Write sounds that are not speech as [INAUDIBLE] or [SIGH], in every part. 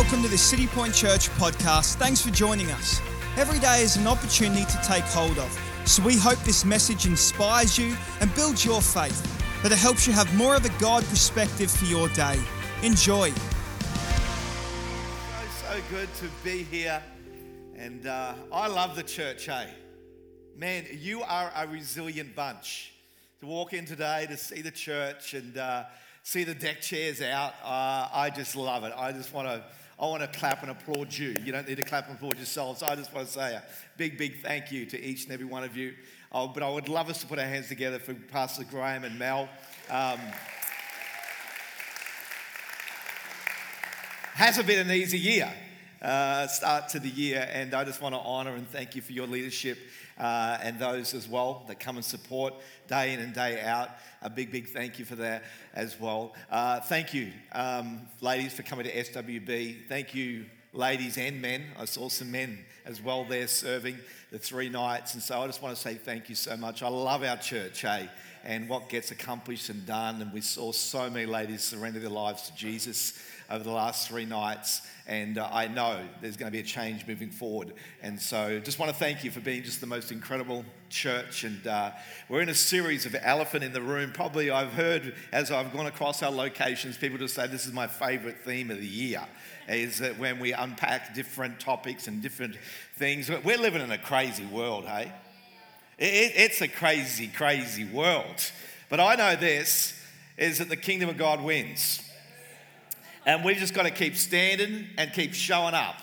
welcome to the City Point Church podcast. Thanks for joining us. Every day is an opportunity to take hold of, so we hope this message inspires you and builds your faith, that it helps you have more of a God perspective for your day. Enjoy. So, so good to be here. And uh, I love the church, hey? Man, you are a resilient bunch. To walk in today, to see the church and uh, see the deck chairs out, uh, I just love it. I just want to. I want to clap and applaud you. You don't need to clap and applaud yourselves. I just want to say a big, big thank you to each and every one of you. Oh, but I would love us to put our hands together for Pastor Graham and Mel. Um, hasn't been an easy year, uh, start to the year, and I just want to honor and thank you for your leadership uh, and those as well that come and support day in and day out. A big, big thank you for that as well. Uh, thank you, um, ladies, for coming to SWB. Thank you, ladies and men. I saw some men as well there serving the three nights, and so I just want to say thank you so much. I love our church, hey, and what gets accomplished and done, and we saw so many ladies surrender their lives to Jesus over the last three nights, and uh, I know there's going to be a change moving forward. And so, just want to thank you for being just the most incredible church. And uh, we're in a series of Elephant in the Room. Probably I've heard as I've gone across our locations, people just say this is my favorite theme of the year. Is that when we unpack different topics and different things? We're living in a crazy world, hey? It, it's a crazy, crazy world. But I know this is that the kingdom of God wins. And we've just got to keep standing and keep showing up.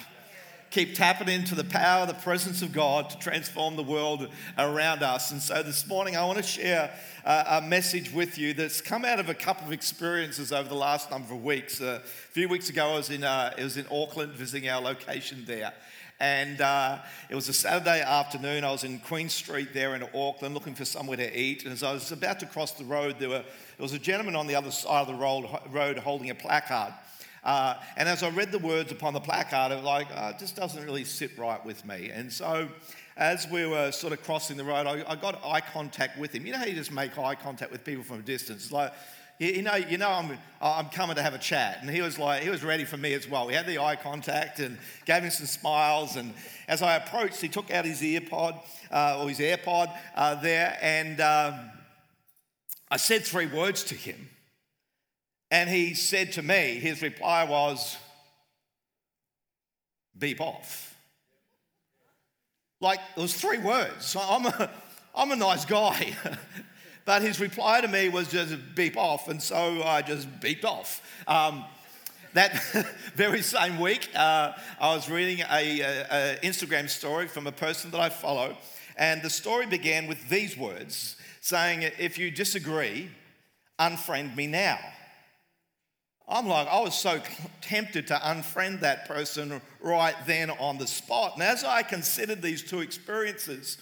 Keep tapping into the power, the presence of God to transform the world around us. And so this morning, I want to share a message with you that's come out of a couple of experiences over the last number of weeks. a few weeks ago, I was in, uh, was in Auckland visiting our location there. And uh, it was a Saturday afternoon. I was in Queen Street there in Auckland looking for somewhere to eat. And as I was about to cross the road, there, were, there was a gentleman on the other side of the road, road holding a placard. Uh, and as I read the words upon the placard, it like, oh, it just doesn't really sit right with me. And so as we were sort of crossing the road, I, I, got eye contact with him. You know how you just make eye contact with people from a distance? Like, you know, you know I'm, I'm coming to have a chat. And he was like, he was ready for me as well. We had the eye contact and gave him some smiles. And as I approached, he took out his earpod uh, or his AirPod uh, there. And um, I said three words to him. And he said to me, his reply was, beep off. Like, it was three words. [LAUGHS] I'm a, I'm a nice guy. [LAUGHS] but his reply to me was just beep off. And so I just beeped off. Um, that [LAUGHS] very same week, uh, I was reading an Instagram story from a person that I follow. And the story began with these words saying, If you disagree, unfriend me now. I'm like, I was so tempted to unfriend that person right then on the spot. And as I considered these two experiences,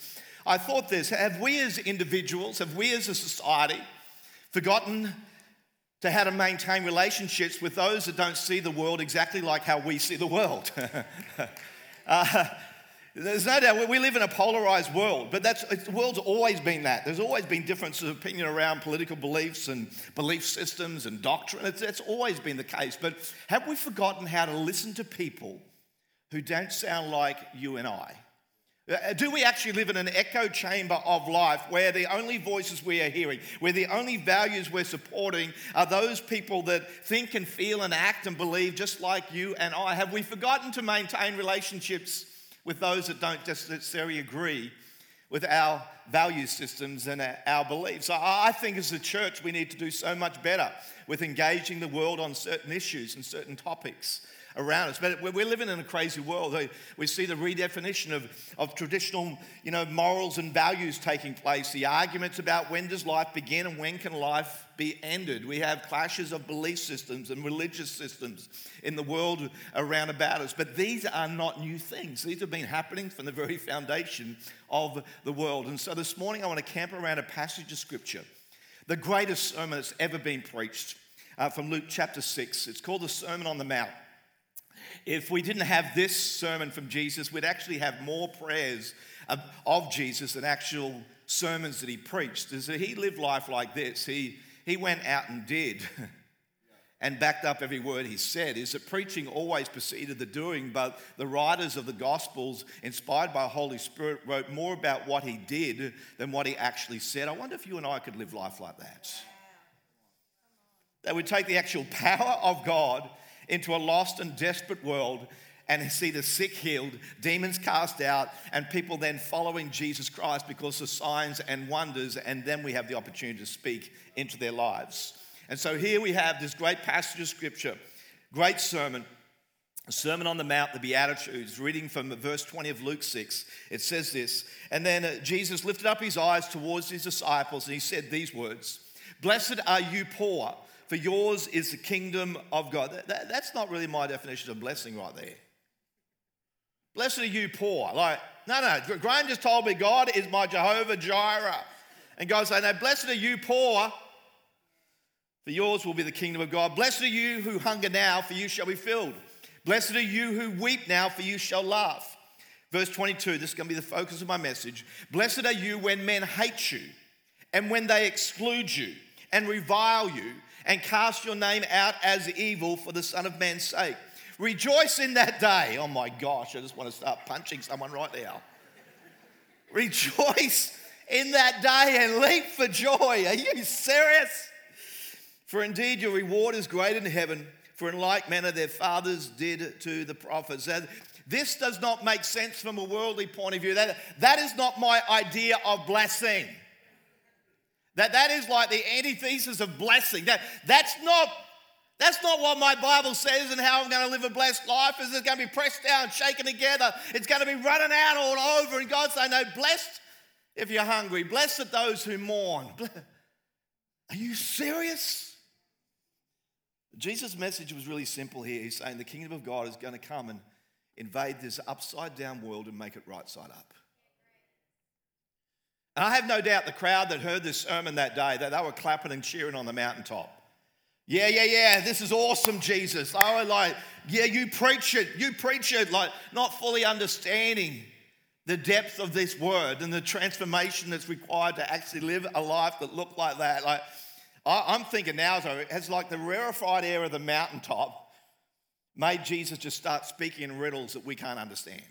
I thought this have we as individuals, have we as a society forgotten to how to maintain relationships with those that don't see the world exactly like how we see the world? [LAUGHS] uh, there's no doubt we live in a polarized world, but that's, the world's always been that. There's always been differences of opinion around political beliefs and belief systems and doctrine. It's, it's always been the case. But have we forgotten how to listen to people who don't sound like you and I? Uh, do we actually live in an echo chamber of life where the only voices we are hearing, where the only values we're supporting are those people that think and feel and act and believe just like you and I? Have we forgotten to maintain relationships? With those that don't necessarily agree with our value systems and our beliefs. I think as a church, we need to do so much better with engaging the world on certain issues and certain topics around us. But we're living in a crazy world. We see the redefinition of, of traditional you know, morals and values taking place, the arguments about when does life begin and when can life be ended. We have clashes of belief systems and religious systems in the world around about us. But these are not new things. These have been happening from the very foundation of the world. And so this morning I want to camp around a passage of scripture, the greatest sermon that's ever been preached. Uh, from Luke chapter 6. It's called the Sermon on the Mount. If we didn't have this sermon from Jesus, we'd actually have more prayers of, of Jesus than actual sermons that he preached. Is that he lived life like this. He, he went out and did. [LAUGHS] and backed up every word he said is that preaching always preceded the doing, but the writers of the Gospels, inspired by the Holy Spirit, wrote more about what he did than what he actually said. I wonder if you and I could live life like that. That would take the actual power of God into a lost and desperate world and see the sick healed, demons cast out, and people then following Jesus Christ because of signs and wonders, and then we have the opportunity to speak into their lives. And so here we have this great passage of scripture, great sermon, a Sermon on the Mount, the Beatitudes, reading from verse 20 of Luke 6. It says this And then uh, Jesus lifted up his eyes towards his disciples and he said these words Blessed are you poor, for yours is the kingdom of God. That, that, that's not really my definition of blessing right there. Blessed are you poor. Like, no, no, Graham just told me God is my Jehovah Jireh. And God saying, No, blessed are you poor, for yours will be the kingdom of God. Blessed are you who hunger now, for you shall be filled. Blessed are you who weep now, for you shall laugh. Verse 22, this is going to be the focus of my message. Blessed are you when men hate you, and when they exclude you, and revile you, and cast your name out as evil for the Son of Man's sake. Rejoice in that day. Oh my gosh, I just want to start punching someone right now. Rejoice in that day and leap for joy. Are you serious? For indeed, your reward is great in heaven, for in like manner their fathers did to the prophets. This does not make sense from a worldly point of view. That, that is not my idea of blessing. That, that is like the antithesis of blessing. That, that's, not, that's not what my Bible says and how I'm going to live a blessed life. Is it's going to be pressed down, shaken together. It's going to be running out all over. And God saying, no, blessed if you're hungry. Blessed those who mourn. Are you serious? Jesus' message was really simple here. He's saying the kingdom of God is going to come and invade this upside down world and make it right side up. And I have no doubt the crowd that heard this sermon that day, that they were clapping and cheering on the mountaintop. Yeah, yeah, yeah, this is awesome, Jesus. Oh, Was like, yeah, you preach it, you preach it, like not fully understanding the depth of this word and the transformation that's required to actually live a life that looked like that. Like, I, am thinking now, so has like the rarefied air of the mountaintop made Jesus just start speaking in riddles that we can't understand?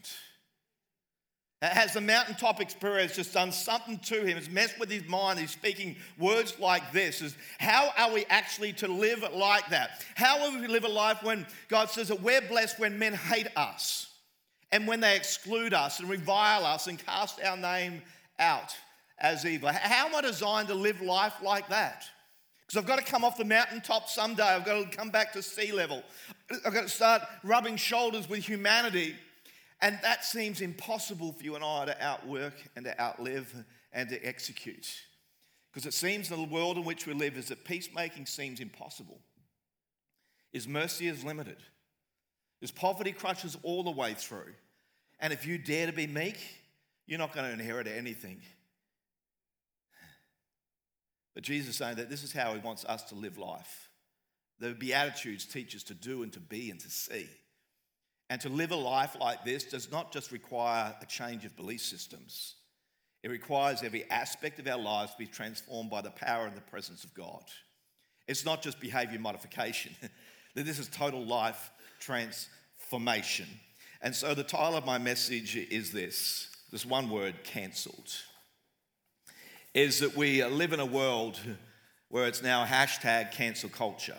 Has the mountaintop experience just done something to him? It's messed with his mind. He's speaking words like this. Is how are we actually to live like that? How will we live a life when God says that we're blessed when men hate us and when they exclude us and revile us and cast our name out as evil? How am I designed to live life like that? Because I've got to come off the mountaintop someday. I've got to come back to sea level. I've got to start rubbing shoulders with humanity. And that seems impossible for you and I to outwork and to outlive and to execute. Because it seems the world in which we live is that peacemaking seems impossible. Is mercy is limited. Is poverty crushes all the way through. And if you dare to be meek, you're not going to inherit anything. But Jesus is saying that this is how he wants us to live life. The Beatitudes teach us to do and to be and to see. And to live a life like this does not just require a change of belief systems, it requires every aspect of our lives to be transformed by the power and the presence of God. It's not just behavior modification, [LAUGHS] this is total life transformation. And so the title of my message is this this one word cancelled is that we live in a world where it's now hashtag cancel culture.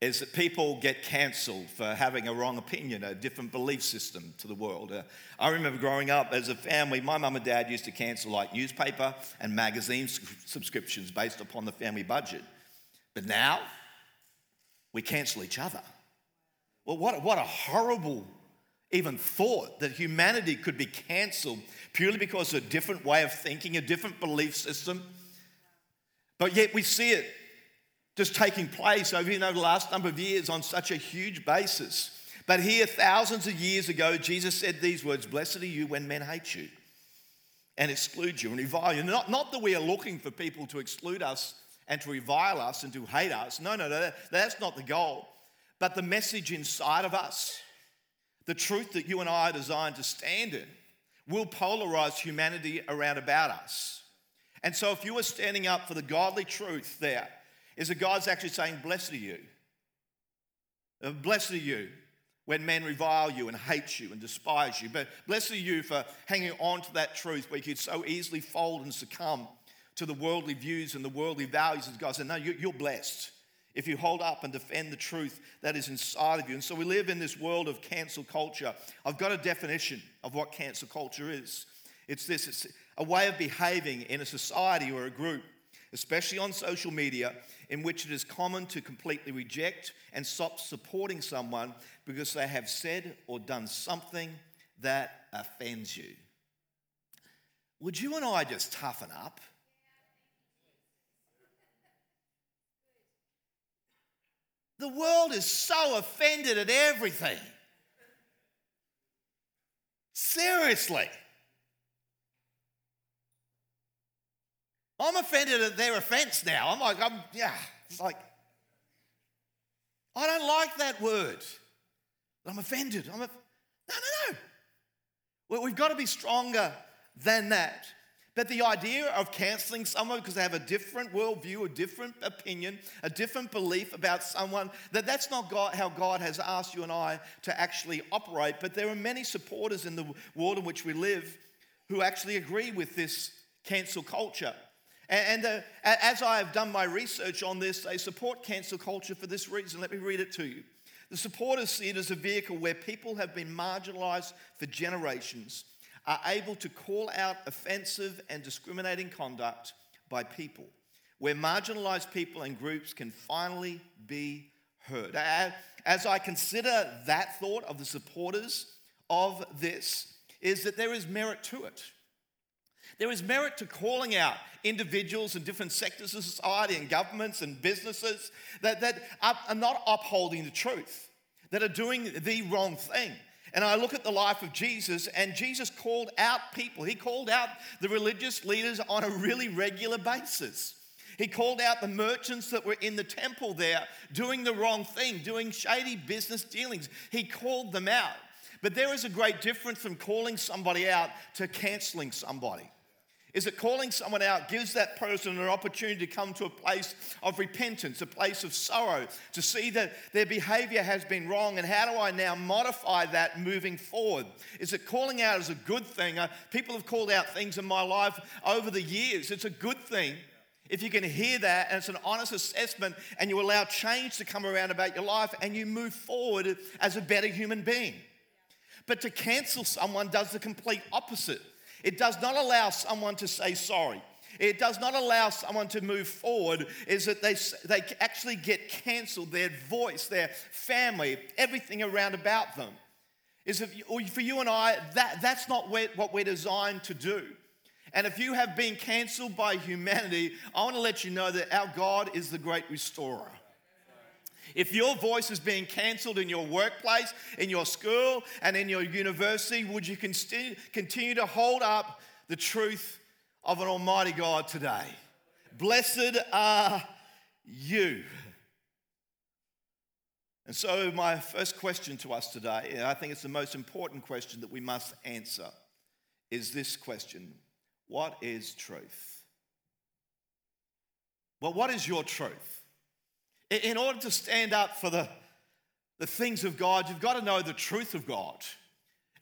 Is that people get cancelled for having a wrong opinion, a different belief system to the world. Uh, I remember growing up as a family, my mum and dad used to cancel like newspaper and magazine subscriptions based upon the family budget. But now, we cancel each other. Well, what, what a horrible even thought that humanity could be cancelled purely because of a different way of thinking, a different belief system. But yet we see it just taking place over you know, the last number of years on such a huge basis. But here, thousands of years ago, Jesus said these words Blessed are you when men hate you and exclude you and revile you. Not, not that we are looking for people to exclude us and to revile us and to hate us. No, no, no, that's not the goal. But the message inside of us the truth that you and I are designed to stand in will polarize humanity around about us. And so, if you are standing up for the godly truth, there is that God's actually saying, Blessed are you Blessed are you when men revile you and hate you and despise you. But blessed are you for hanging on to that truth where you could so easily fold and succumb to the worldly views and the worldly values of God. So, no, you're blessed if you hold up and defend the truth that is inside of you. And so we live in this world of cancel culture. I've got a definition of what cancel culture is it's this it's a way of behaving in a society or a group, especially on social media, in which it is common to completely reject and stop supporting someone because they have said or done something that offends you. Would you and I just toughen up? The world is so offended at everything. Seriously. I'm offended at their offense now. I'm like, I'm, yeah, it's like, I don't like that word. I'm offended. I'm a, no, no, no. We've got to be stronger than that. But the idea of canceling someone because they have a different worldview, a different opinion, a different belief about someone, that that's not God, how God has asked you and I to actually operate. But there are many supporters in the world in which we live who actually agree with this cancel culture. And, uh, as I have done my research on this, they support cancel culture for this reason. Let me read it to you. The supporters see it as a vehicle where people have been marginalized for generations are able to call out offensive and discriminating conduct by people, where marginalized people and groups can finally be heard. As I consider that thought of the supporters of this, is that there is merit to it. There is merit to calling out individuals in different sectors of society and governments and businesses that, that are not upholding the truth, that are doing the wrong thing. And I look at the life of Jesus, and Jesus called out people. He called out the religious leaders on a really regular basis. He called out the merchants that were in the temple there doing the wrong thing, doing shady business dealings. He called them out. But there is a great difference from calling somebody out to canceling somebody is that calling someone out gives that person an opportunity to come to a place of repentance, a place of sorrow, to see that their behavior has been wrong and how do I now modify that moving forward? Is it calling out is a good thing? Uh, people have called out things in my life over the years. It's a good thing. If you can hear that and it's an honest assessment and you allow change to come around about your life and you move forward as a better human being. But to cancel someone does the complete opposite. It does not allow someone to say sorry. It does not allow someone to move forward, is that they, they actually get cancelled, their voice, their family, everything around about them. Is if for you and I, that, that's not what we're designed to do. And if you have been cancelled by humanity, I want to let you know that our God is the great restorer. If your voice is being cancelled in your workplace, in your school, and in your university, would you continue to hold up the truth of an Almighty God today? Blessed are you. And so, my first question to us today, and I think it's the most important question that we must answer, is this question What is truth? Well, what is your truth? In order to stand up for the, the things of God, you've got to know the truth of God.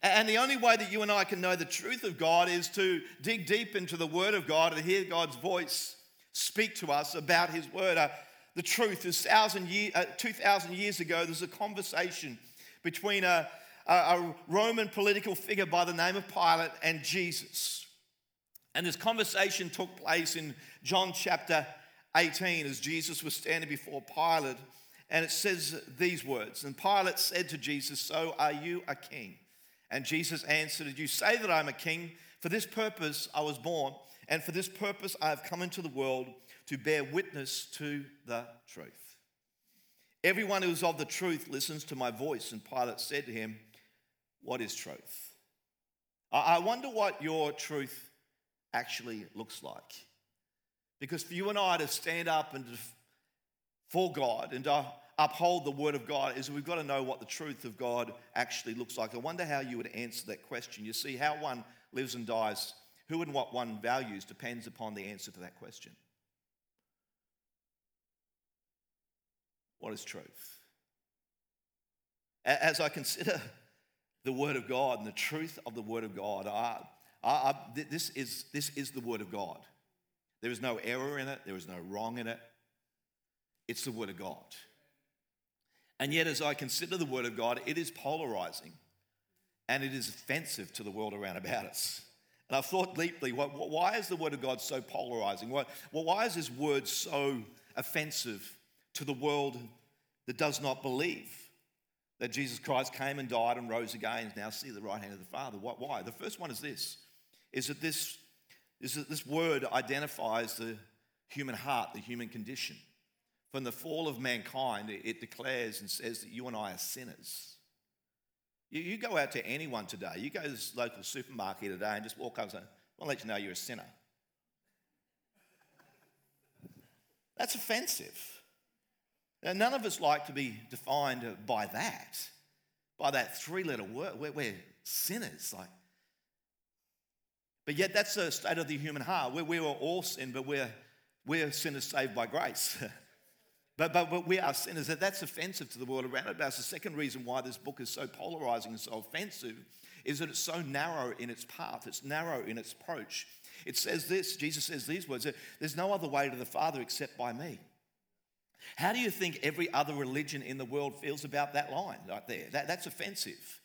And the only way that you and I can know the truth of God is to dig deep into the Word of God and hear God's voice speak to us about His Word. Uh, the truth is, year, uh, 2,000 years ago, there's a conversation between a, a, a Roman political figure by the name of Pilate and Jesus. And this conversation took place in John chapter 18 as Jesus was standing before Pilate. And it says these words And Pilate said to Jesus, So are you a king? And Jesus answered, You say that I'm a king. For this purpose I was born, and for this purpose I have come into the world to bear witness to the truth. Everyone who is of the truth listens to my voice. And Pilate said to him, What is truth? I wonder what your truth actually looks like. Because for you and I to stand up and for God and to uphold the word of God is we've got to know what the truth of God actually looks like. I wonder how you would answer that question. You see, how one lives and dies, who and what one values depends upon the answer to that question. What is truth? As I consider the Word of God and the truth of the Word of God, I, I, this, is, this is the Word of God. There is no error in it, there is no wrong in it. It's the Word of God. And yet, as I consider the Word of God, it is polarizing and it is offensive to the world around about us. And I've thought deeply, why is the Word of God so polarizing? Well, why is this Word so offensive to the world that does not believe that Jesus Christ came and died and rose again and now see the right hand of the Father? Why? The first one is this, is that this, is that this Word identifies the human heart, the human condition. From the fall of mankind, it declares and says that you and I are sinners. You, go out to anyone today, you go to this local supermarket today and just walk up and say, I'll let you know you're a sinner. That's offensive. Now, none of us like to be defined by that, by that three letter word. We're, we're, sinners. Like, but yet, that's the state of the human heart. We're, we are all sin, but we're, we're sinners saved by grace. [LAUGHS] But, but, but we are sinners. That that's offensive to the world around us. The second reason why this book is so polarizing and so offensive is that it's so narrow in its path, it's narrow in its approach. It says this Jesus says these words there's no other way to the Father except by me. How do you think every other religion in the world feels about that line right there? That, that's offensive.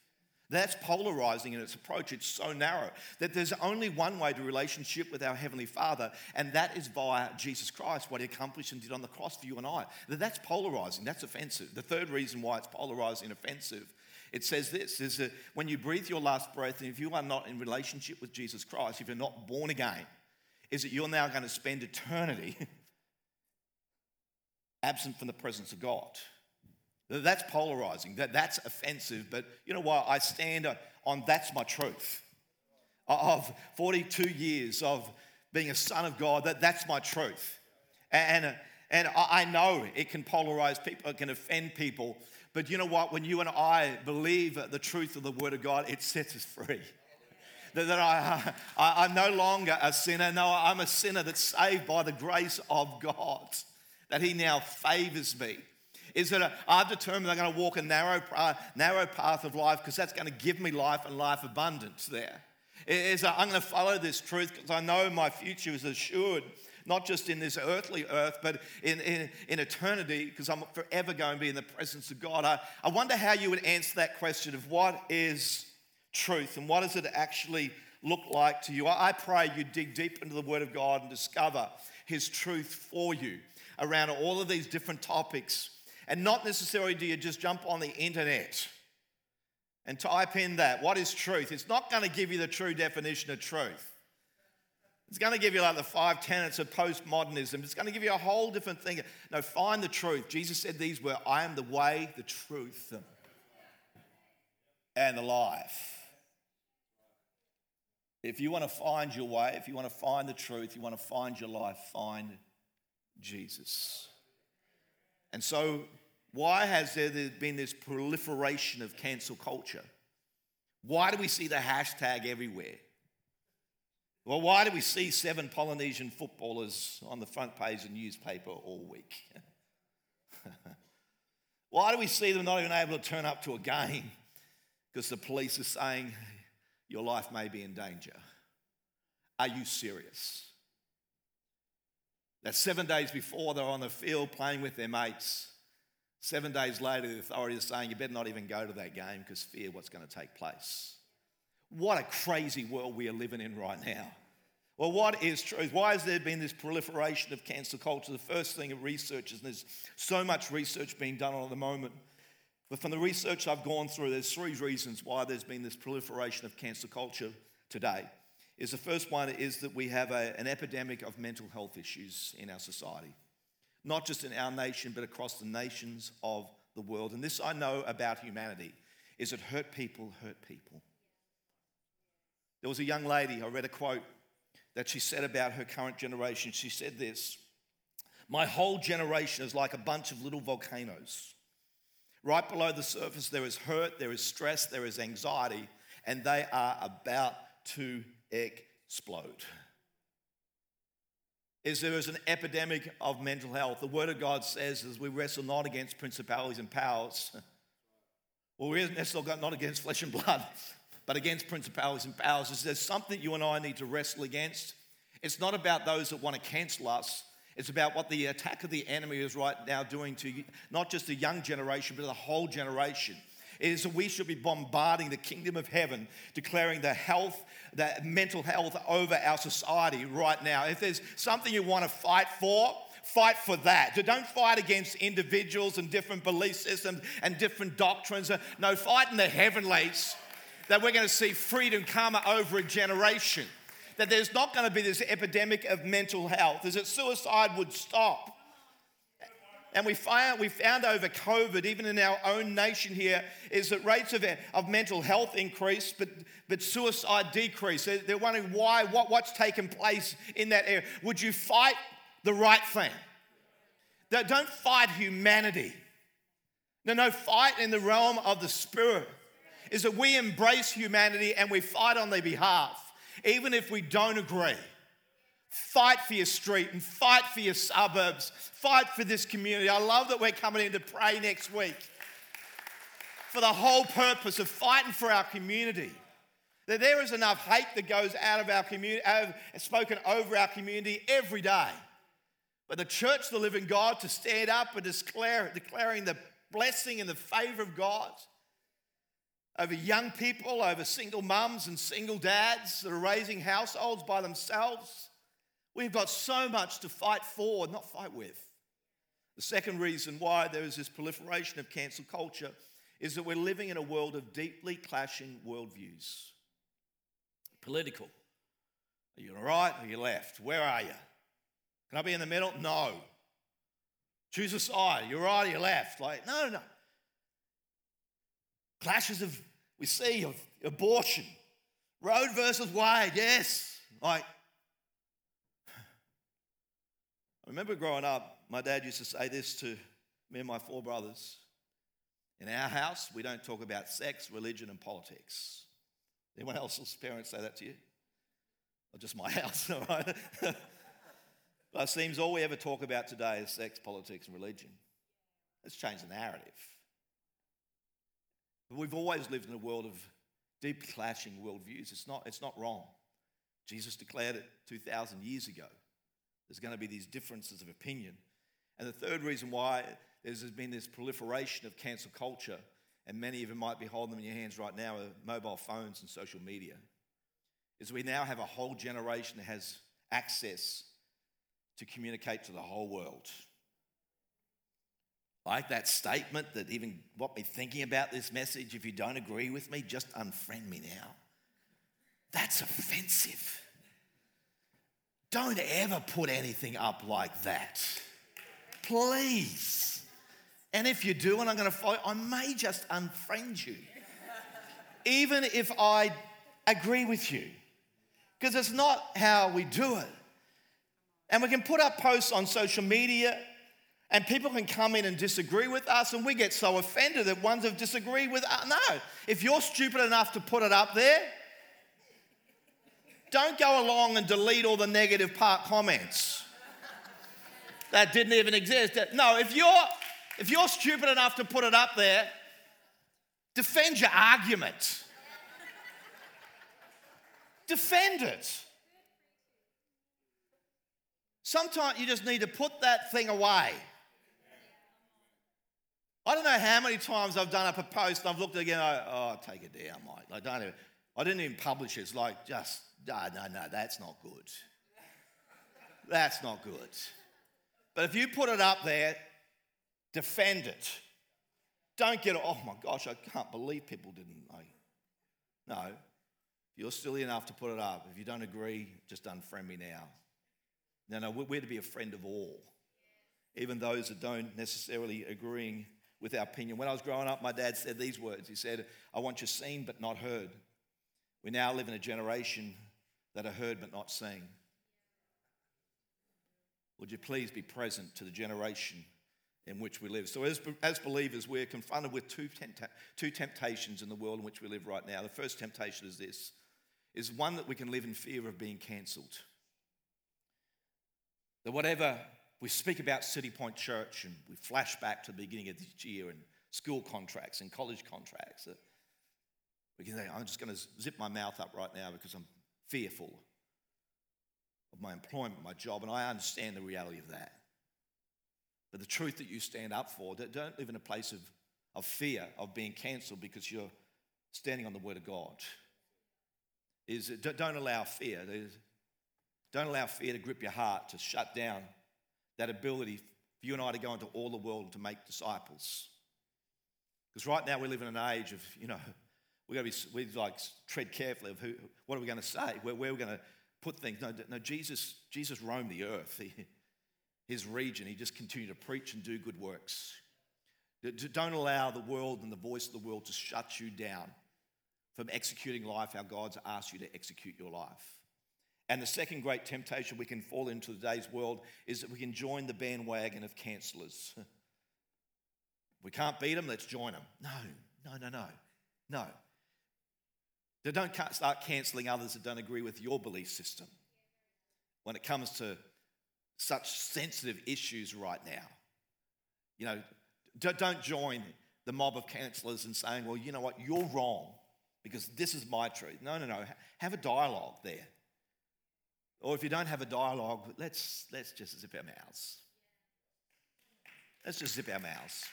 That's polarizing in its approach. It's so narrow that there's only one way to relationship with our Heavenly Father, and that is via Jesus Christ, what He accomplished and did on the cross for you and I. That's polarizing. That's offensive. The third reason why it's polarizing and offensive, it says this is that when you breathe your last breath, and if you are not in relationship with Jesus Christ, if you're not born again, is that you're now going to spend eternity [LAUGHS] absent from the presence of God. That's polarizing. That, that's offensive. But you know what? I stand on that's my truth. Of 42 years of being a son of God, that, that's my truth. And, and I know it can polarize people, it can offend people. But you know what? When you and I believe the truth of the Word of God, it sets us free. That, that I, I, I'm no longer a sinner. No, I'm a sinner that's saved by the grace of God. That He now favors me is that I've determined I'm going to walk a narrow, uh, narrow path of life because that's going to give me life and life abundance there. Is that I'm going to follow this truth because I know my future is assured, not just in this earthly earth, but in, in, in eternity because I'm forever going to be in the presence of God. I, I wonder how you would answer that question of what is truth and what does it actually look like to you. I pray you dig deep into the Word of God and discover His truth for you around all of these different topics and not necessarily do you just jump on the internet and type in that. What is truth? It's not going to give you the true definition of truth. It's going to give you like the five tenets of postmodernism. It's going to give you a whole different thing. No, find the truth. Jesus said these were I am the way, the truth, and the life. If you want to find your way, if you want to find the truth, you want to find your life, find Jesus. And so why has there been this proliferation of cancel culture? Why do we see the hashtag everywhere? Well, why do we see seven Polynesian footballers on the front page of the newspaper all week? [LAUGHS] why do we see them not even able to turn up to a game because the police are saying your life may be in danger? Are you serious? That seven days before they're on the field playing with their mates, Seven days later, the authorities are saying you better not even go to that game because fear what's going to take place. What a crazy world we are living in right now. Well, what is truth? Why has there been this proliferation of cancel culture? The first thing of research is there's so much research being done on at the moment. But from the research I've gone through, there's three reasons why there's been this proliferation of cancel culture today. Is the first one is that we have a, an epidemic of mental health issues in our society not just in our nation, but across the nations of the world. And this I know about humanity is that hurt people hurt people. There was a young lady, I read a quote that she said about her current generation. She said this My whole generation is like a bunch of little volcanoes. Right below the surface, there is hurt, there is stress, there is anxiety, and they are about to explode is there is an epidemic of mental health. The Word of God says, as we wrestle not against principalities and powers, [LAUGHS] Well, we're not against flesh and blood, [LAUGHS] but against principalities and powers. Is there's something you and I need to wrestle against? It's not about those that want to cancel us. It's about what the attack of the enemy is right now doing to not just the young generation, but the whole generation. It is that we should be bombarding the kingdom of heaven, declaring the health, the mental health over our society right now. If there's something you want to fight for, fight for that. Don't fight against individuals and different belief systems and different doctrines. Uh, no, fight in the heavenlies that we're going to see freedom come over a generation. That there's not going to be this epidemic of mental health, is that suicide would stop. And we found, we found over COVID, even in our own nation here, is that rates of, of mental health increase, but, but suicide decrease. They're, they're wondering why, what, what's taken place in that area. Would you fight the right thing? Don't fight humanity. No, no, fight in the realm of the spirit. Is that we embrace humanity and we fight on their behalf, even if we don't agree. Fight for your street and fight for your suburbs. Fight for this community. I love that we're coming in to pray next week for the whole purpose of fighting for our community. That there is enough hate that goes out of our community, spoken over our community every day. But the church, the living God, to stand up and declare, declaring the blessing and the favor of God over young people, over single mums and single dads that are raising households by themselves. We've got so much to fight for, not fight with. The second reason why there is this proliferation of cancel culture is that we're living in a world of deeply clashing worldviews. Political. Are you right or you left? Where are you? Can I be in the middle? No. Choose a side. You're right or you're left. Like, no, no. no. Clashes of, we see, of abortion. Roe versus Wade, yes. Like, I remember growing up, my dad used to say this to me and my four brothers. In our house, we don't talk about sex, religion, and politics. Anyone else's [LAUGHS] parents say that to you? Or just my [LAUGHS] house, all right? [LAUGHS] but it seems all we ever talk about today is sex, politics, and religion. Let's change the narrative. But we've always lived in a world of deep clashing worldviews. It's not, it's not wrong. Jesus declared it 2,000 years ago. There's going to be these differences of opinion. And the third reason why there's been this proliferation of cancel culture, and many of you might be holding them in your hands right now, are mobile phones and social media, is we now have a whole generation that has access to communicate to the whole world. Like that statement that even got me thinking about this message if you don't agree with me, just unfriend me now. That's offensive. Don't ever put anything up like that. Please. And if you do, and I'm going to I may just unfriend you. Even if I agree with you. Because it's not how we do it. And we can put up posts on social media, and people can come in and disagree with us, and we get so offended that ones have disagreed with us. No, if you're stupid enough to put it up there, don't go along and delete all the negative part comments that didn't even exist. No, if you're if you're stupid enough to put it up there, defend your argument. defend it. Sometimes you just need to put that thing away. I don't know how many times I've done up a post and I've looked at it again, oh, oh take it down, Mike. I don't even, I didn't even publish it. It's like just no, no, no, that's not good. That's not good. But if you put it up there, defend it. Don't get, oh my gosh, I can't believe people didn't know. No, you're silly enough to put it up. If you don't agree, just unfriend me now. No, no, we're to be a friend of all, even those that don't necessarily agreeing with our opinion. When I was growing up, my dad said these words. He said, I want you seen but not heard. We now live in a generation that are heard but not seen. Would you please be present to the generation in which we live? So, as, as believers, we're confronted with two, tempta- two temptations in the world in which we live right now. The first temptation is this is one that we can live in fear of being cancelled. That whatever we speak about City Point Church and we flash back to the beginning of this year and school contracts and college contracts. We can say, I'm just going to zip my mouth up right now because I'm fearful of my employment, my job, and I understand the reality of that. But the truth that you stand up for, don't live in a place of, of fear of being cancelled because you're standing on the Word of God. Is don't allow fear. Don't allow fear to grip your heart, to shut down that ability for you and I to go into all the world to make disciples. Because right now we live in an age of, you know, we're going to be, we like tread carefully of who, what are we going to say, where, where we're going to put things. No, no, Jesus, Jesus roamed the earth, he, his region. He just continued to preach and do good works. Don't allow the world and the voice of the world to shut you down from executing life how God's asked you to execute your life. And the second great temptation we can fall into today's world is that we can join the bandwagon of cancellers. [LAUGHS] we can't beat them, let's join them. No, no, no, no, no. Don't start cancelling others that don't agree with your belief system when it comes to such sensitive issues right now. You know, don't join the mob of cancellers and saying, well, you know what, you're wrong because this is my truth. No, no, no. Have a dialogue there. Or if you don't have a dialogue, let's, let's just zip our mouths. Let's just zip our mouths.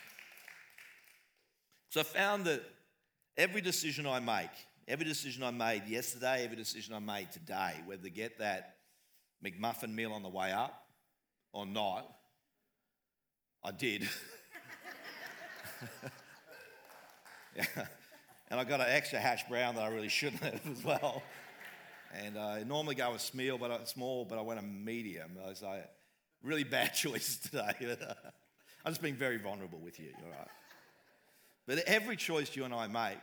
So I found that every decision I make, every decision I made yesterday, every decision I made today, whether to get that McMuffin meal on the way up or not, I did. [LAUGHS] And I got an extra hash brown that I really shouldn't have as well. And uh, I normally go with small, but I, small, but I went a medium. I was like, really bad [LAUGHS] choice today. [LAUGHS] I'm just being very vulnerable with you, all right? But every choice you and I make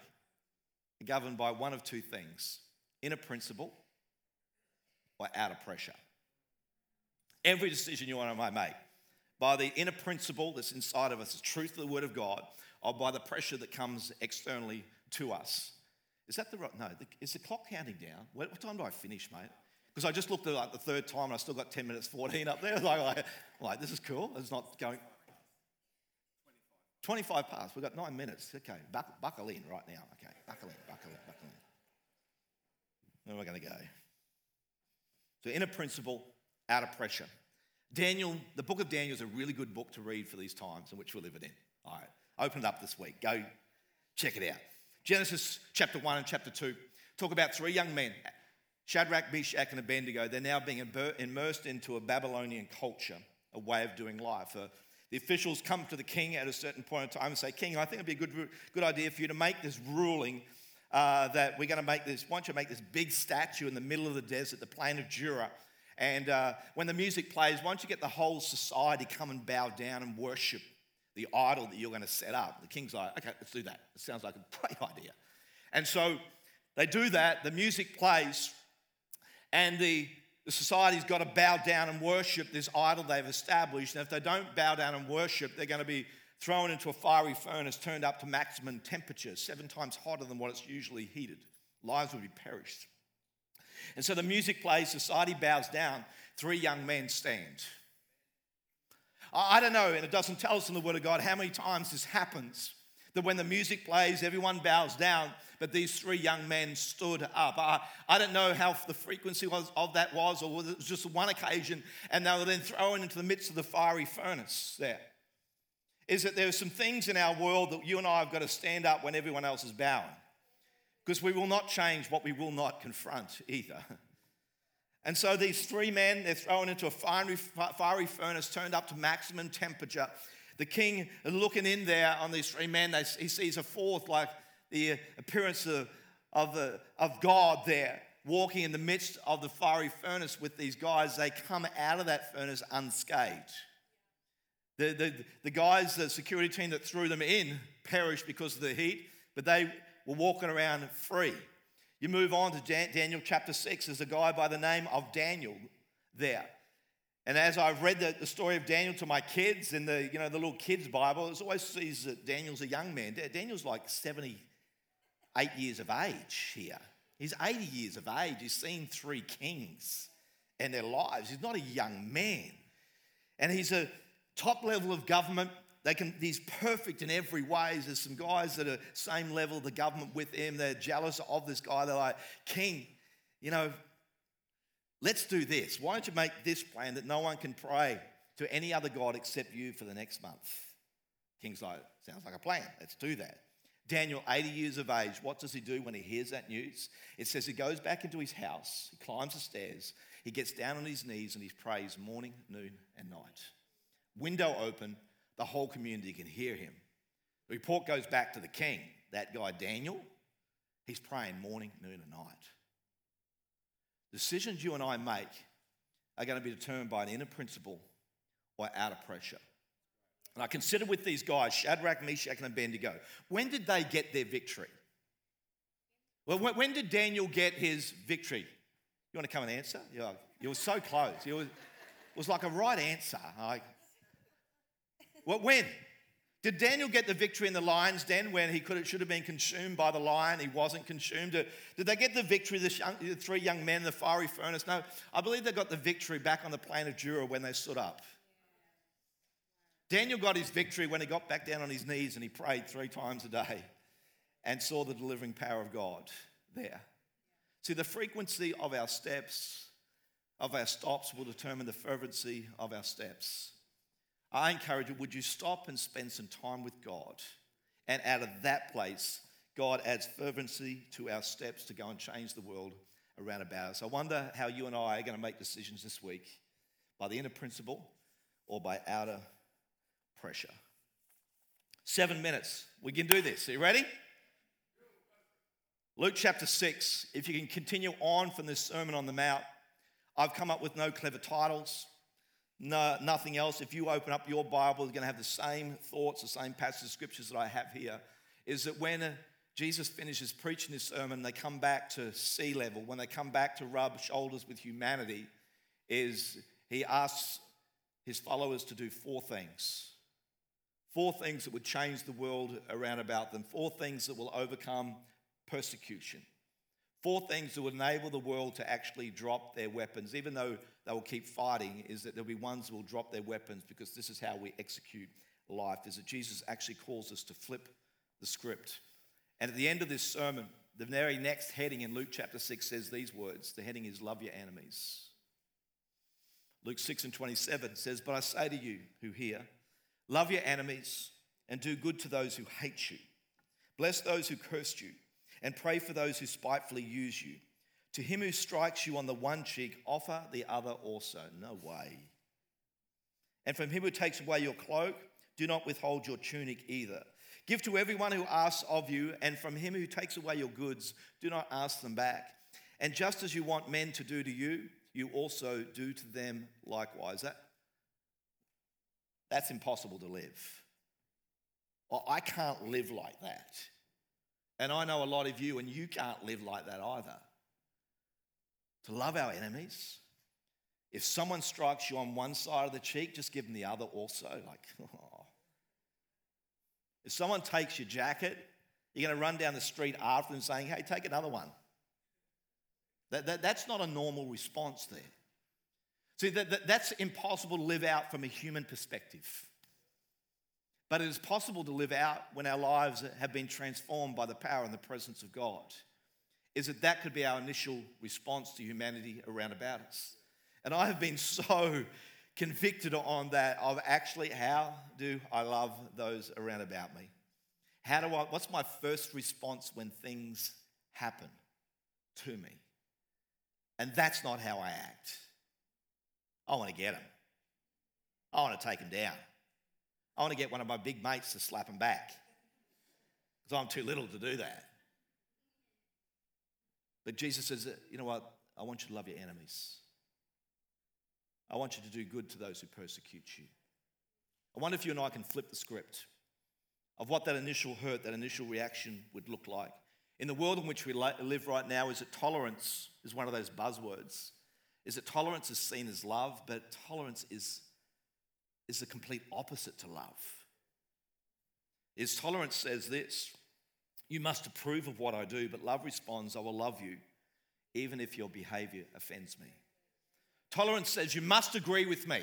governed by one of two things inner principle or outer pressure. Every decision you and I make by the inner principle that's inside of us, the truth of the Word of God, or by the pressure that comes externally to us. Is that the right? No, the, is the clock counting down? What, what, time do I finish, mate? Because I just looked at like the third time and I still got 10 minutes 14 up there. [LAUGHS] Like, like, like this is cool. It's not going. 25 past. We've got nine minutes. Okay, buckle, buckle in right now. Okay, buckle in, buckle in, buckle in. Where am I going to go? So, inner principle, outer pressure. Daniel, the book of Daniel is a really good book to read for these times in which we're living in. All right, open it up this week. Go check it out. Genesis chapter 1 and chapter 2 talk about three young men, Shadrach, Meshach, and Abednego. They're now being immersed into a Babylonian culture, a way of doing life. Uh, the officials come to the king at a certain point in time and say, King, I think it'd be a good, good idea for you to make this ruling uh, that we're going to make this, why don't you make this big statue in the middle of the desert, the plain of Dura? And uh, when the music plays, why don't you get the whole society come and bow down and worship the idol that you're going to set up. The king's like, okay, let's do that. It sounds like a [LAUGHS] great idea. And so they do that, the music plays, and the, the society's got to bow down and worship this idol they've established. And if they don't bow down and worship, they're going to be thrown into a fiery furnace turned up to maximum temperature, seven times hotter than what it's usually heated. Lives would be perished. And so the music plays, society bows down, three young men stand. I don't know, and it doesn't tell us in the Word of God how many times this happens. That when the music plays, everyone bows down, but these three young men stood up. I, I don't know how the frequency was, of that was, or whether it was just one occasion, and they were then thrown into the midst of the fiery furnace there. Is that there are some things in our world that you and I have got to stand up when everyone else is bowing. Because we will not change what we will not confront either. [LAUGHS] And so these three men, they're thrown into a fiery, fiery furnace turned up to maximum temperature. The king looking in there on these three men, they, he sees a fourth, like the appearance of, of, the, of God there, walking in the midst of the fiery furnace with these guys. They come out of that furnace unscathed. The, the, the guys, the security team that threw them in, perished because of the heat, but they were walking around free. You move on to Daniel chapter 6, there's a guy by the name of Daniel there. And as I've read the, the, story of Daniel to my kids in the, you know, the little kids' Bible, it always sees that Daniel's a young man. Daniel's like 78 years of age here. He's 80 years of age. He's seen three kings and their lives. He's not a young man. And he's a top level of government they can, he's perfect in every way. There's some guys that are same level of the government with him. They're jealous of this guy. They're like, King, you know, let's do this. Why don't you make this plan that no one can pray to any other God except you for the next month? King's like, sounds like a plan. Let's do that. Daniel, 80 years of age, what does he do when he hears that news? It says he goes back into his house, he climbs the stairs, he gets down on his knees, and he prays morning, noon, and night. Window open, the whole community can hear him. The report goes back to the king. That guy, Daniel, he's praying morning, noon, and night. Decisions you and I make are going to be determined by an inner principle or outer pressure. And I consider with these guys, Shadrach, Meshach, and Abednego, when did they get their victory? Well, when did Daniel get his victory? You want to come and answer? Yeah, you were so close. It was, it was like a right answer. Like, well, when? Did Daniel get the victory in the lion's den when he could should have been consumed by the lion? He wasn't consumed. Did, they get the victory, the, three young men in the fiery furnace? No, I believe they got the victory back on the plain of Dura when they stood up. Daniel got his victory when he got back down on his knees and he prayed three times a day and saw the delivering power of God there. See, the frequency of our steps, of our stops, will determine the fervency of our steps. I encourage you, would you stop and spend some time with God? And out of that place, God adds fervency to our steps to go and change the world around about us. I wonder how you and I are going to make decisions this week by the inner principle or by outer pressure. Seven minutes. We can do this. Are you ready? Luke chapter 6. If you can continue on from this Sermon on the Mount, I've come up with no clever titles, no, nothing else. If you open up your Bible, you're going to have the same thoughts, the same passage of scriptures that I have here. Is that when uh, Jesus finishes preaching this sermon, they come back to sea level, when they come back to rub shoulders with humanity, is he asks his followers to do four things. Four things that would change the world around about them. Four things that will overcome persecution. Four things that would enable the world to actually drop their weapons, even though they will keep fighting, is that there'll be ones who will drop their weapons because this is how we execute life, is that Jesus actually calls us to flip the script. And at the end of this sermon, the very next heading in Luke chapter 6 says these words. The heading is Love Your Enemies. Luke 6 and 27 says, But I say to you who hear, Love your enemies and do good to those who hate you. Bless those who curse you and pray for those who spitefully use you. To him who strikes you on the one cheek, offer the other also. No way. And from him who takes away your cloak, do not withhold your tunic either. Give to everyone who asks of you, and from him who takes away your goods, do not ask them back. And just as you want men to do to you, you also do to them likewise. That, that's impossible to live. Well, I can't live like that. And I know a lot of you, and you can't live like that either. To love our enemies. If someone strikes you on one side of the cheek, just give them the other also. Like, [LAUGHS] oh. If someone takes your jacket, you're going to run down the street after them saying, hey, take another one. That, that, that's not a normal response there. See, that, that, that's impossible to live out from a human perspective. But it is possible to live out when our lives have been transformed by the power and the presence of God. Is that that could be our initial response to humanity around about us. And I have been [LAUGHS] so convicted on that of actually how do I love those around about me? How do I, what's my first response when things happen to me? And that's not how I act. I want to get him. I want to take him down. I want to get one of my big mates to slap him back because I'm too little to do that. But Jesus says, you know what? I want you to love your enemies. I want you to do good to those who persecute you. I wonder if you and I can flip the script of what that initial hurt, that initial reaction would look like. In the world in which we live right now, is it tolerance is one of those buzzwords is that tolerance is seen as love, but tolerance is, is the complete opposite to love. Is tolerance says this you must approve of what I do, but love responds, I will love you, even if your behavior offends me. Tolerance says you must agree with me.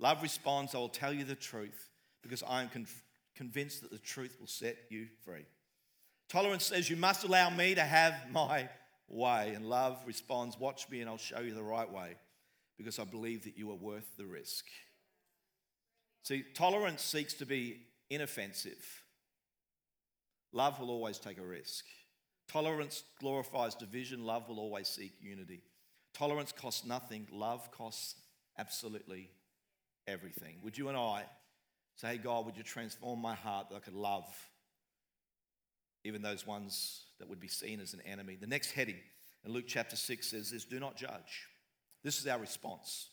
Love responds, I will tell you the truth because I am con- convinced that the truth will set you free. Tolerance says, You must allow me to have my way. And love responds, Watch me and I'll show you the right way because I believe that you are worth the risk. See, tolerance seeks to be inoffensive. Love will always take a risk. Tolerance glorifies division. Love will always seek unity. Tolerance costs nothing. Love costs absolutely everything. Would you and I say, God, would you transform my heart that I could love even those ones that would be seen as an enemy? The next heading in Luke chapter 6 says this do not judge. This is our response.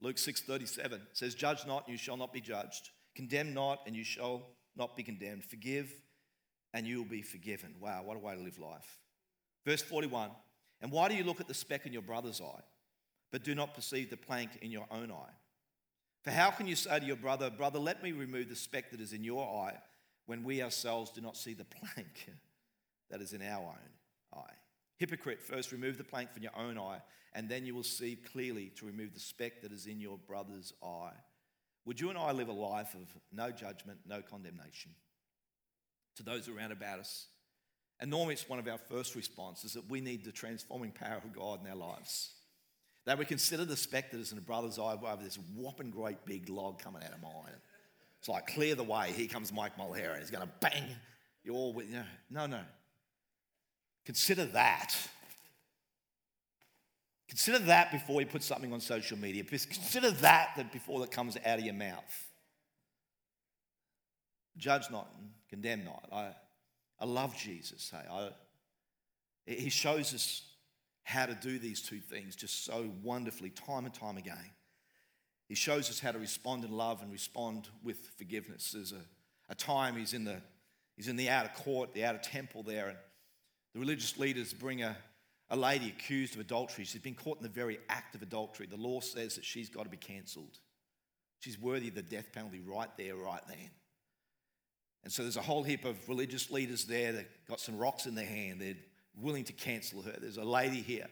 Luke 6:37 says, Judge not, and you shall not be judged. Condemn not, and you shall not be condemned. Forgive, and you will be forgiven. Wow, what a way to live life. Verse 41 And why do you look at the speck in your brother's eye, but do not perceive the plank in your own eye? For how can you say to your brother, Brother, let me remove the speck that is in your eye, when we ourselves do not see the [LAUGHS] plank that is in our own eye? Hypocrite, first remove the plank from your own eye, and then you will see clearly to remove the speck that is in your brother's eye. Would you and I live a life of no judgment, no condemnation? to those around about us. And normally it's one of our first responses that we need the transforming power of God in our lives. That we consider the speck that is in a brother's eye over this whopping great big log coming out of mine. It's like, clear the way. Here comes Mike Mulheran. And he's going to bang you all with, you know, no, no. Consider that. Consider that before you put something on social media. Consider that before that comes out of your mouth. Judge not and condemn not. I, I love Jesus. Hey, I, he shows us how to do these two things just so wonderfully, time and time again. He shows us how to respond in love and respond with forgiveness. There's a, a time he's in, the, he's in the outer court, the outer temple there, and the religious leaders bring a, a lady accused of adultery. She's been caught in the very act of adultery. The law says that she's got to be cancelled. She's worthy of the death penalty right there, right then. And so there's a whole heap of religious leaders there that got some rocks in their hand. They're willing to cancel her. There's a lady here.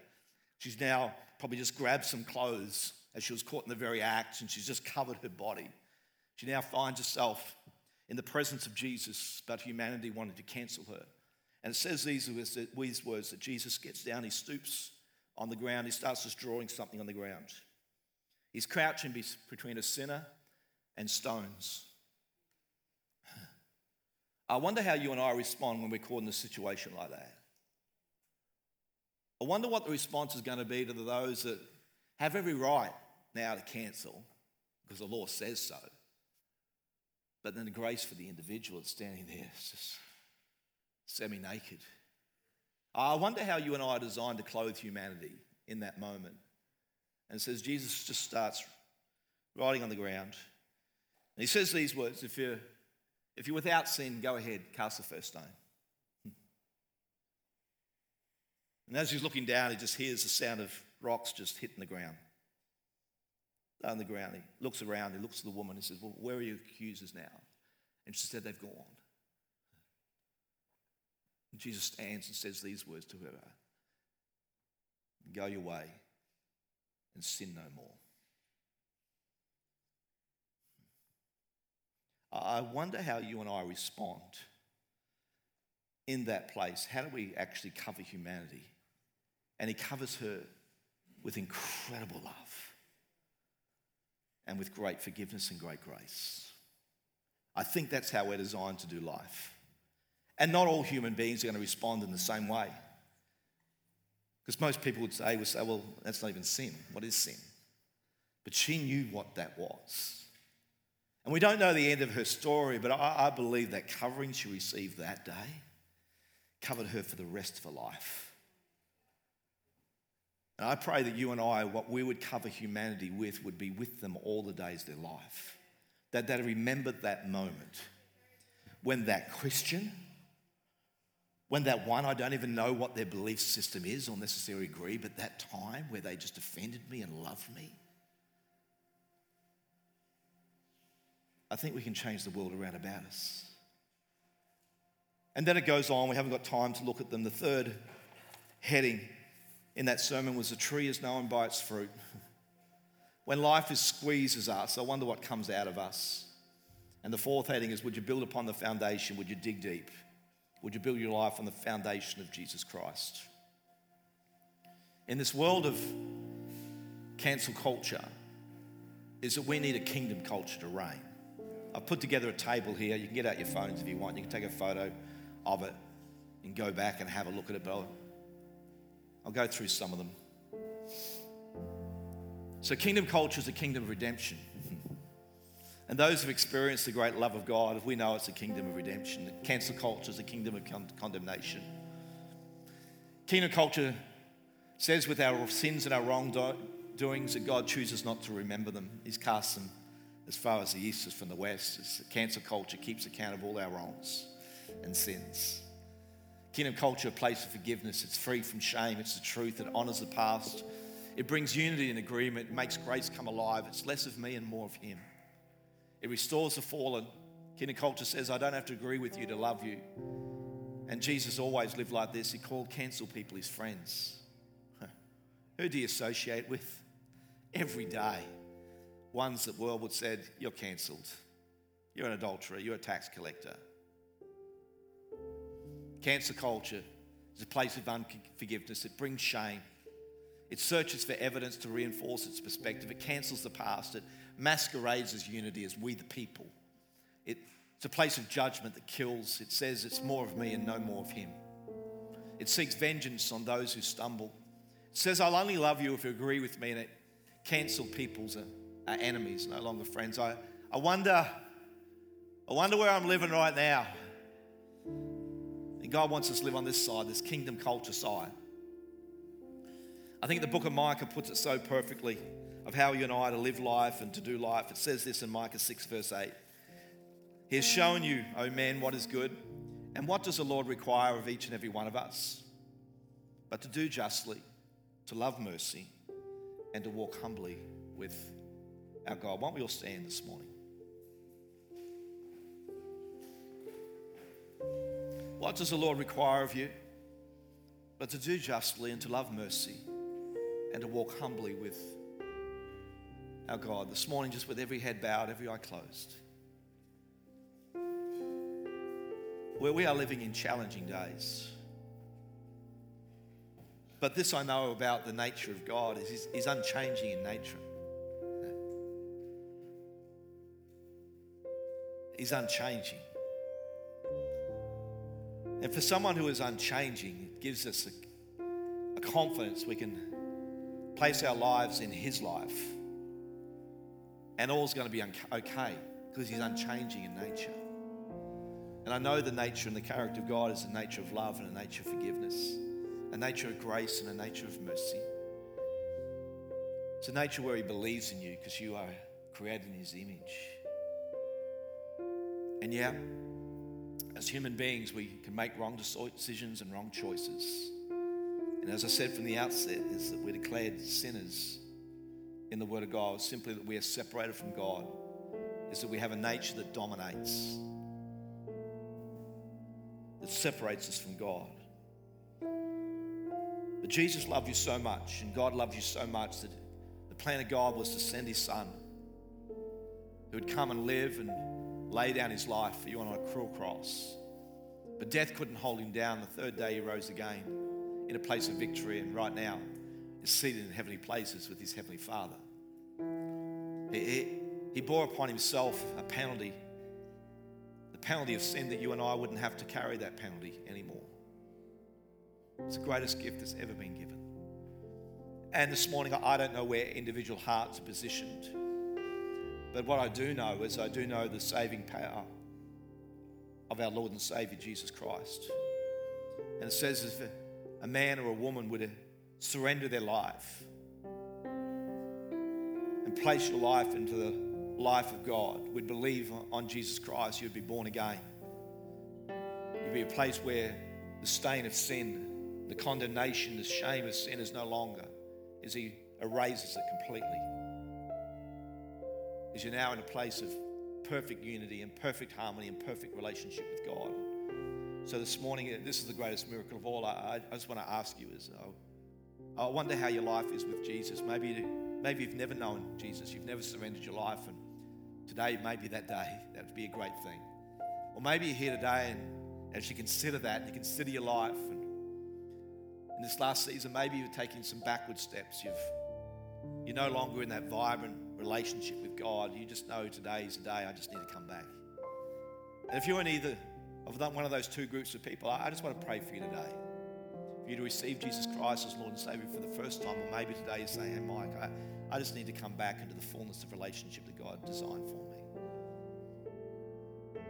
She's now probably just grabbed some clothes as she was caught in the very act and she's just covered her body. She now finds herself in the presence of Jesus, but humanity wanted to cancel her. And it says these, these words that Jesus gets down, he stoops on the ground, he starts just drawing something on the ground. He's crouching between a sinner and stones. [SIGHS] I wonder how you and I respond when we're caught in a situation like that. I wonder what the response is going to be to those that have every right now to cancel because the law says so. But then the grace for the individual that's standing there is just semi naked. I wonder how you and I are designed to clothe humanity in that moment. And says Jesus just starts writing on the ground. And he says these words if you're if you're without sin, go ahead, cast the first stone. Hmm. And as he's looking down, he just hears the sound of rocks just hitting the ground. On the ground, he looks around, he looks at the woman, he says, Well, where are your accusers now? And she said, They've gone. And Jesus stands and says these words to her Go your way and sin no more. I wonder how you and I respond in that place. How do we actually cover humanity? And he covers her with incredible love and with great forgiveness and great grace. I think that's how we're designed to do life. And not all human beings are going to respond in the same way. Because most people would say, would say, well, that's not even sin. What is sin? But she knew what that was. And we don't know the end of her story, but I, I believe that covering she received that day covered her for the rest of her life. And I pray that you and I, what we would cover humanity with, would be with them all the days of their life. That they remembered that moment when that Christian, when that one, I don't even know what their belief system is or necessarily agree, but that time where they just offended me and loved me I think we can change the world around about us. And then it goes on, we haven't got time to look at them. The third heading in that sermon was a tree is known by its fruit. [LAUGHS] When life is squeezes us, I wonder what comes out of us. And the fourth heading is Would you build upon the foundation? Would you dig deep? Would you build your life on the foundation of Jesus Christ? In this world of cancel culture, is that we need a kingdom culture to reign. I've put together a table here. You can get out your phones if you want. You can take a photo of it and go back and have a look at it. But I'll, I'll go through some of them. So, kingdom culture is a kingdom of redemption. And those who've experienced the great love of God, if we know it's a kingdom of redemption. Cancel culture is a kingdom of condemnation. Kingdom culture says with our sins and our wrongdoings that God chooses not to remember them. He's cast them as far as the east is from the west. It's cancel culture keeps account of all our wrongs and sins. Kingdom culture, a place of forgiveness. It's free from shame. It's the truth. It honors the past. It brings unity and agreement. It makes grace come alive. It's less of me and more of Him. It restores the fallen. Kingdom culture says, I don't have to agree with you to love you. And Jesus always lived like this. He called cancel people his friends. Who do you associate with? Every day. Ones that world would said, You're cancelled. You're an adulterer. You're a tax collector. Cancel culture is a place of unforgiveness. It brings shame. It searches for evidence to reinforce its perspective. It cancels the past. It masquerades as unity, as we the people. It, it's a place of judgment that kills. It says it's more of me and no more of him. It seeks vengeance on those who stumble. It says, I'll only love you if you agree with me. And it cancel people's enemies, no longer friends. I, I wonder, I wonder where I'm living right now. And God wants us to live on this side, this kingdom culture side. I think the book of Micah puts it so perfectly of how you and I to live life and to do life. It says this in Micah 6, verse 8. He has shown you, O man, what is good. And what does the Lord require of each and every one of us? But to do justly, to love mercy, and to walk humbly with our God. Why don't we all stand this morning? What does the Lord require of you? But to do justly and to love mercy and to walk humbly with our God. This morning, just with every head bowed, every eye closed. Where we are living in challenging days. But this I know about the nature of God is he's, unchanging in nature. He's unchanging. And for someone who is unchanging, it gives us a, a confidence we can place our lives in His life. And all's going to be okay because He's unchanging in nature. And I know the nature and the character of God is a nature of love and a nature of forgiveness, a nature of grace and a nature of mercy. It's a nature where He believes in you because you are created in His image. And yeah, as human beings, we can make wrong decisions and wrong choices. And as I said from the outset, is that we're declared sinners in the Word of God, simply that we are separated from God, is that we have a nature that dominates, that separates us from God. But Jesus loved you so much, and God loved you so much that the plan of God was to send His Son, who would come and live and lay down his life for you on a cruel cross. But death couldn't hold him down. The third day he rose again in a place of victory, and right now is seated in heavenly places with his heavenly Father. He, he, he bore upon himself a penalty, the penalty of sin that you and I wouldn't have to carry that penalty anymore. It's the greatest gift that's ever been given. And this morning, I don't know where individual hearts are positioned. But what I do know is I do know the saving power of our Lord and Savior Jesus Christ. And it says if a man or a woman would surrender their life and place your life into the life of God, would believe on Jesus Christ, you'd be born again. You'd be a place where the stain of sin, the condemnation, the shame of sin is no longer, as He erases it completely is you're now in a place of perfect unity and perfect harmony and perfect relationship with God. So this morning, this is the greatest miracle of all. I, I just want to ask you is, uh, I wonder how your life is with Jesus. Maybe, maybe you've never known Jesus. You've never surrendered your life. And today maybe that day. That would be a great thing. Or maybe you're here today and as you consider that and you consider your life and in this last season, maybe you're taking some backward steps. You've, you're no longer in that vibrant relationship with God. You just know today is the day I just need to come back. And if you're in either of one of those two groups of people, I just want to pray for you today. You to receive Jesus Christ as Lord and Savior for the first time, or maybe today you're saying, Hey, Mike, I, I just need to come back into the fullness of relationship that God designed for me.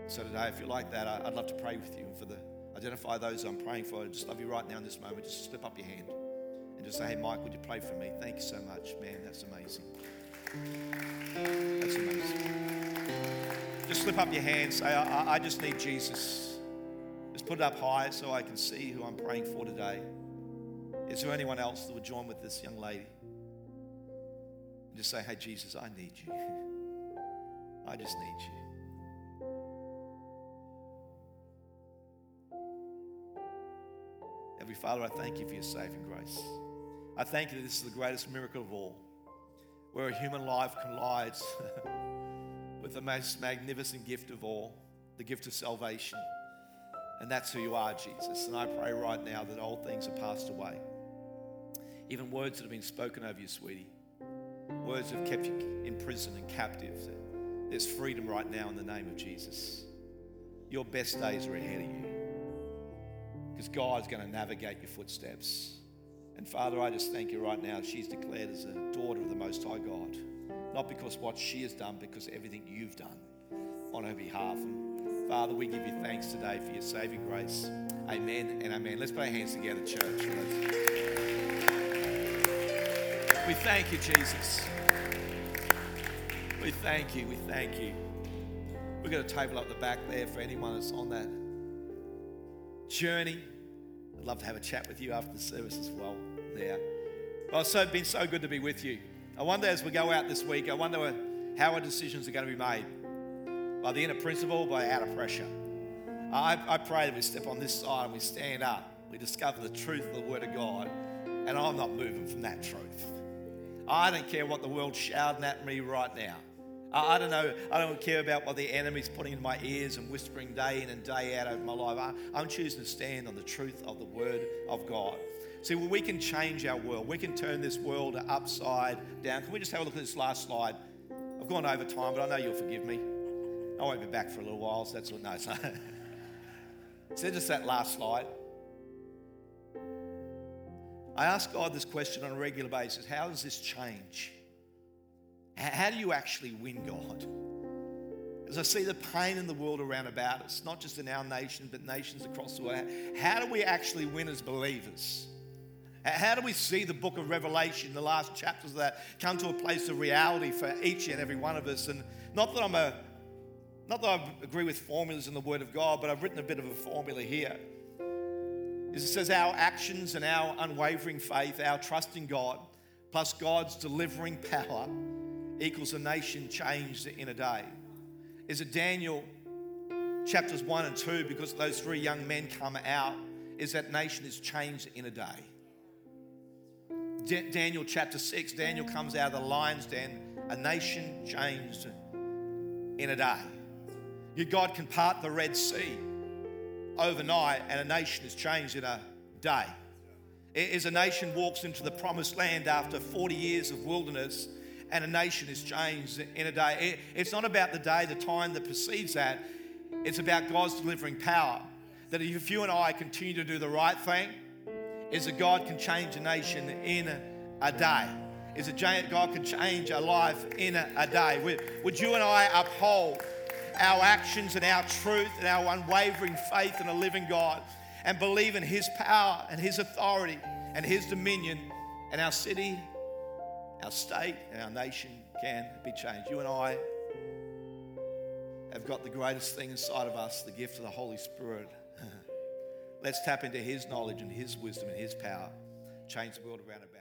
So today, if you're like that, I'd love to pray with you. And for the identify those I'm praying for, I just love you right now in this moment. Just slip up your hand and just say, Hey, Mike, would you pray for me? Thank you so much. Man, that's amazing. That's amazing. Just slip up your hand. Say, I, I just need Jesus. Put it up high so I can see who I'm praying for today. Is there anyone else that would join with this young lady? And just say, Hey, Jesus, I need you. I just need you. Heavenly Father, I thank you for your saving grace. I thank you that this is the greatest miracle of all, where a human life collides [LAUGHS] with the most magnificent gift of all, the gift of salvation. And that's who you are, Jesus. And I pray right now that old things are passed away. Even words that have been spoken over you, sweetie, words that have kept you in prison and captive. There's freedom right now in the name of Jesus. Your best days are ahead of you because God's going to navigate your footsteps. And Father, I just thank you right now. She's declared as a daughter of the Most High God, not because what she has done, because everything you've done on her behalf. And Father, we give you thanks today for your saving grace. Amen and amen. Let's put our hands together, church. We thank you, Jesus. We thank you. We thank you. We've got a table up the back there for anyone that's on that journey. I'd love to have a chat with you after the service as well there. Well, it's so, been so good to be with you. I wonder as we go out this week, I wonder how our decisions are going to be made by the inner principle, by out of pressure. I, I pray that we step on this side and we stand up. We discover the truth of the Word of God, and I'm not moving from that truth. I don't care what the world's shouting at me right now. I don't know. I don't care about what the enemy's putting in my ears and whispering day in and day out over my life. I, am choosing to stand on the truth of the Word of God. See, well, we can change our world. We can turn this world upside down. Can we just have a look at this last slide? I've gone over time, but I know you'll forgive me. I won't be back for a little while, so that's what. No, it's not. [LAUGHS] so just that last slide. I ask God this question on a regular basis How does this change? How do you actually win God? As I see the pain in the world around about us, not just in our nation, but nations across the world, how do we actually win as believers? How do we see the book of Revelation, the last chapters of that, come to a place of reality for each and every one of us? And not that I'm a not that I agree with formulas in the Word of God, but I've written a bit of a formula here. It says our actions and our unwavering faith, our trust in God, plus God's delivering power equals a nation changed in a day. Is it Daniel chapters 1 and 2, because those three young men come out, is that nation is changed in a day. D- Daniel chapter 6, Daniel comes out of the lion's den, a nation changed in a day. Your God can part the Red Sea overnight, and a nation is changed in a day. As a nation walks into the promised land after 40 years of wilderness, and a nation is changed in a day. It's not about the day, the time that precedes that. It's about God's delivering power. That if you and I continue to do the right thing, is that God can change a nation in a day. Is that God can change a life in a day. Would you and I uphold our actions and our truth and our unwavering faith in a living God and believe in His power and His authority and His dominion and our city our state and our nation can be changed. You and I have got the greatest thing inside of us the gift of the Holy Spirit. [LAUGHS] Let's tap into His knowledge and His wisdom and His power, change the world around about.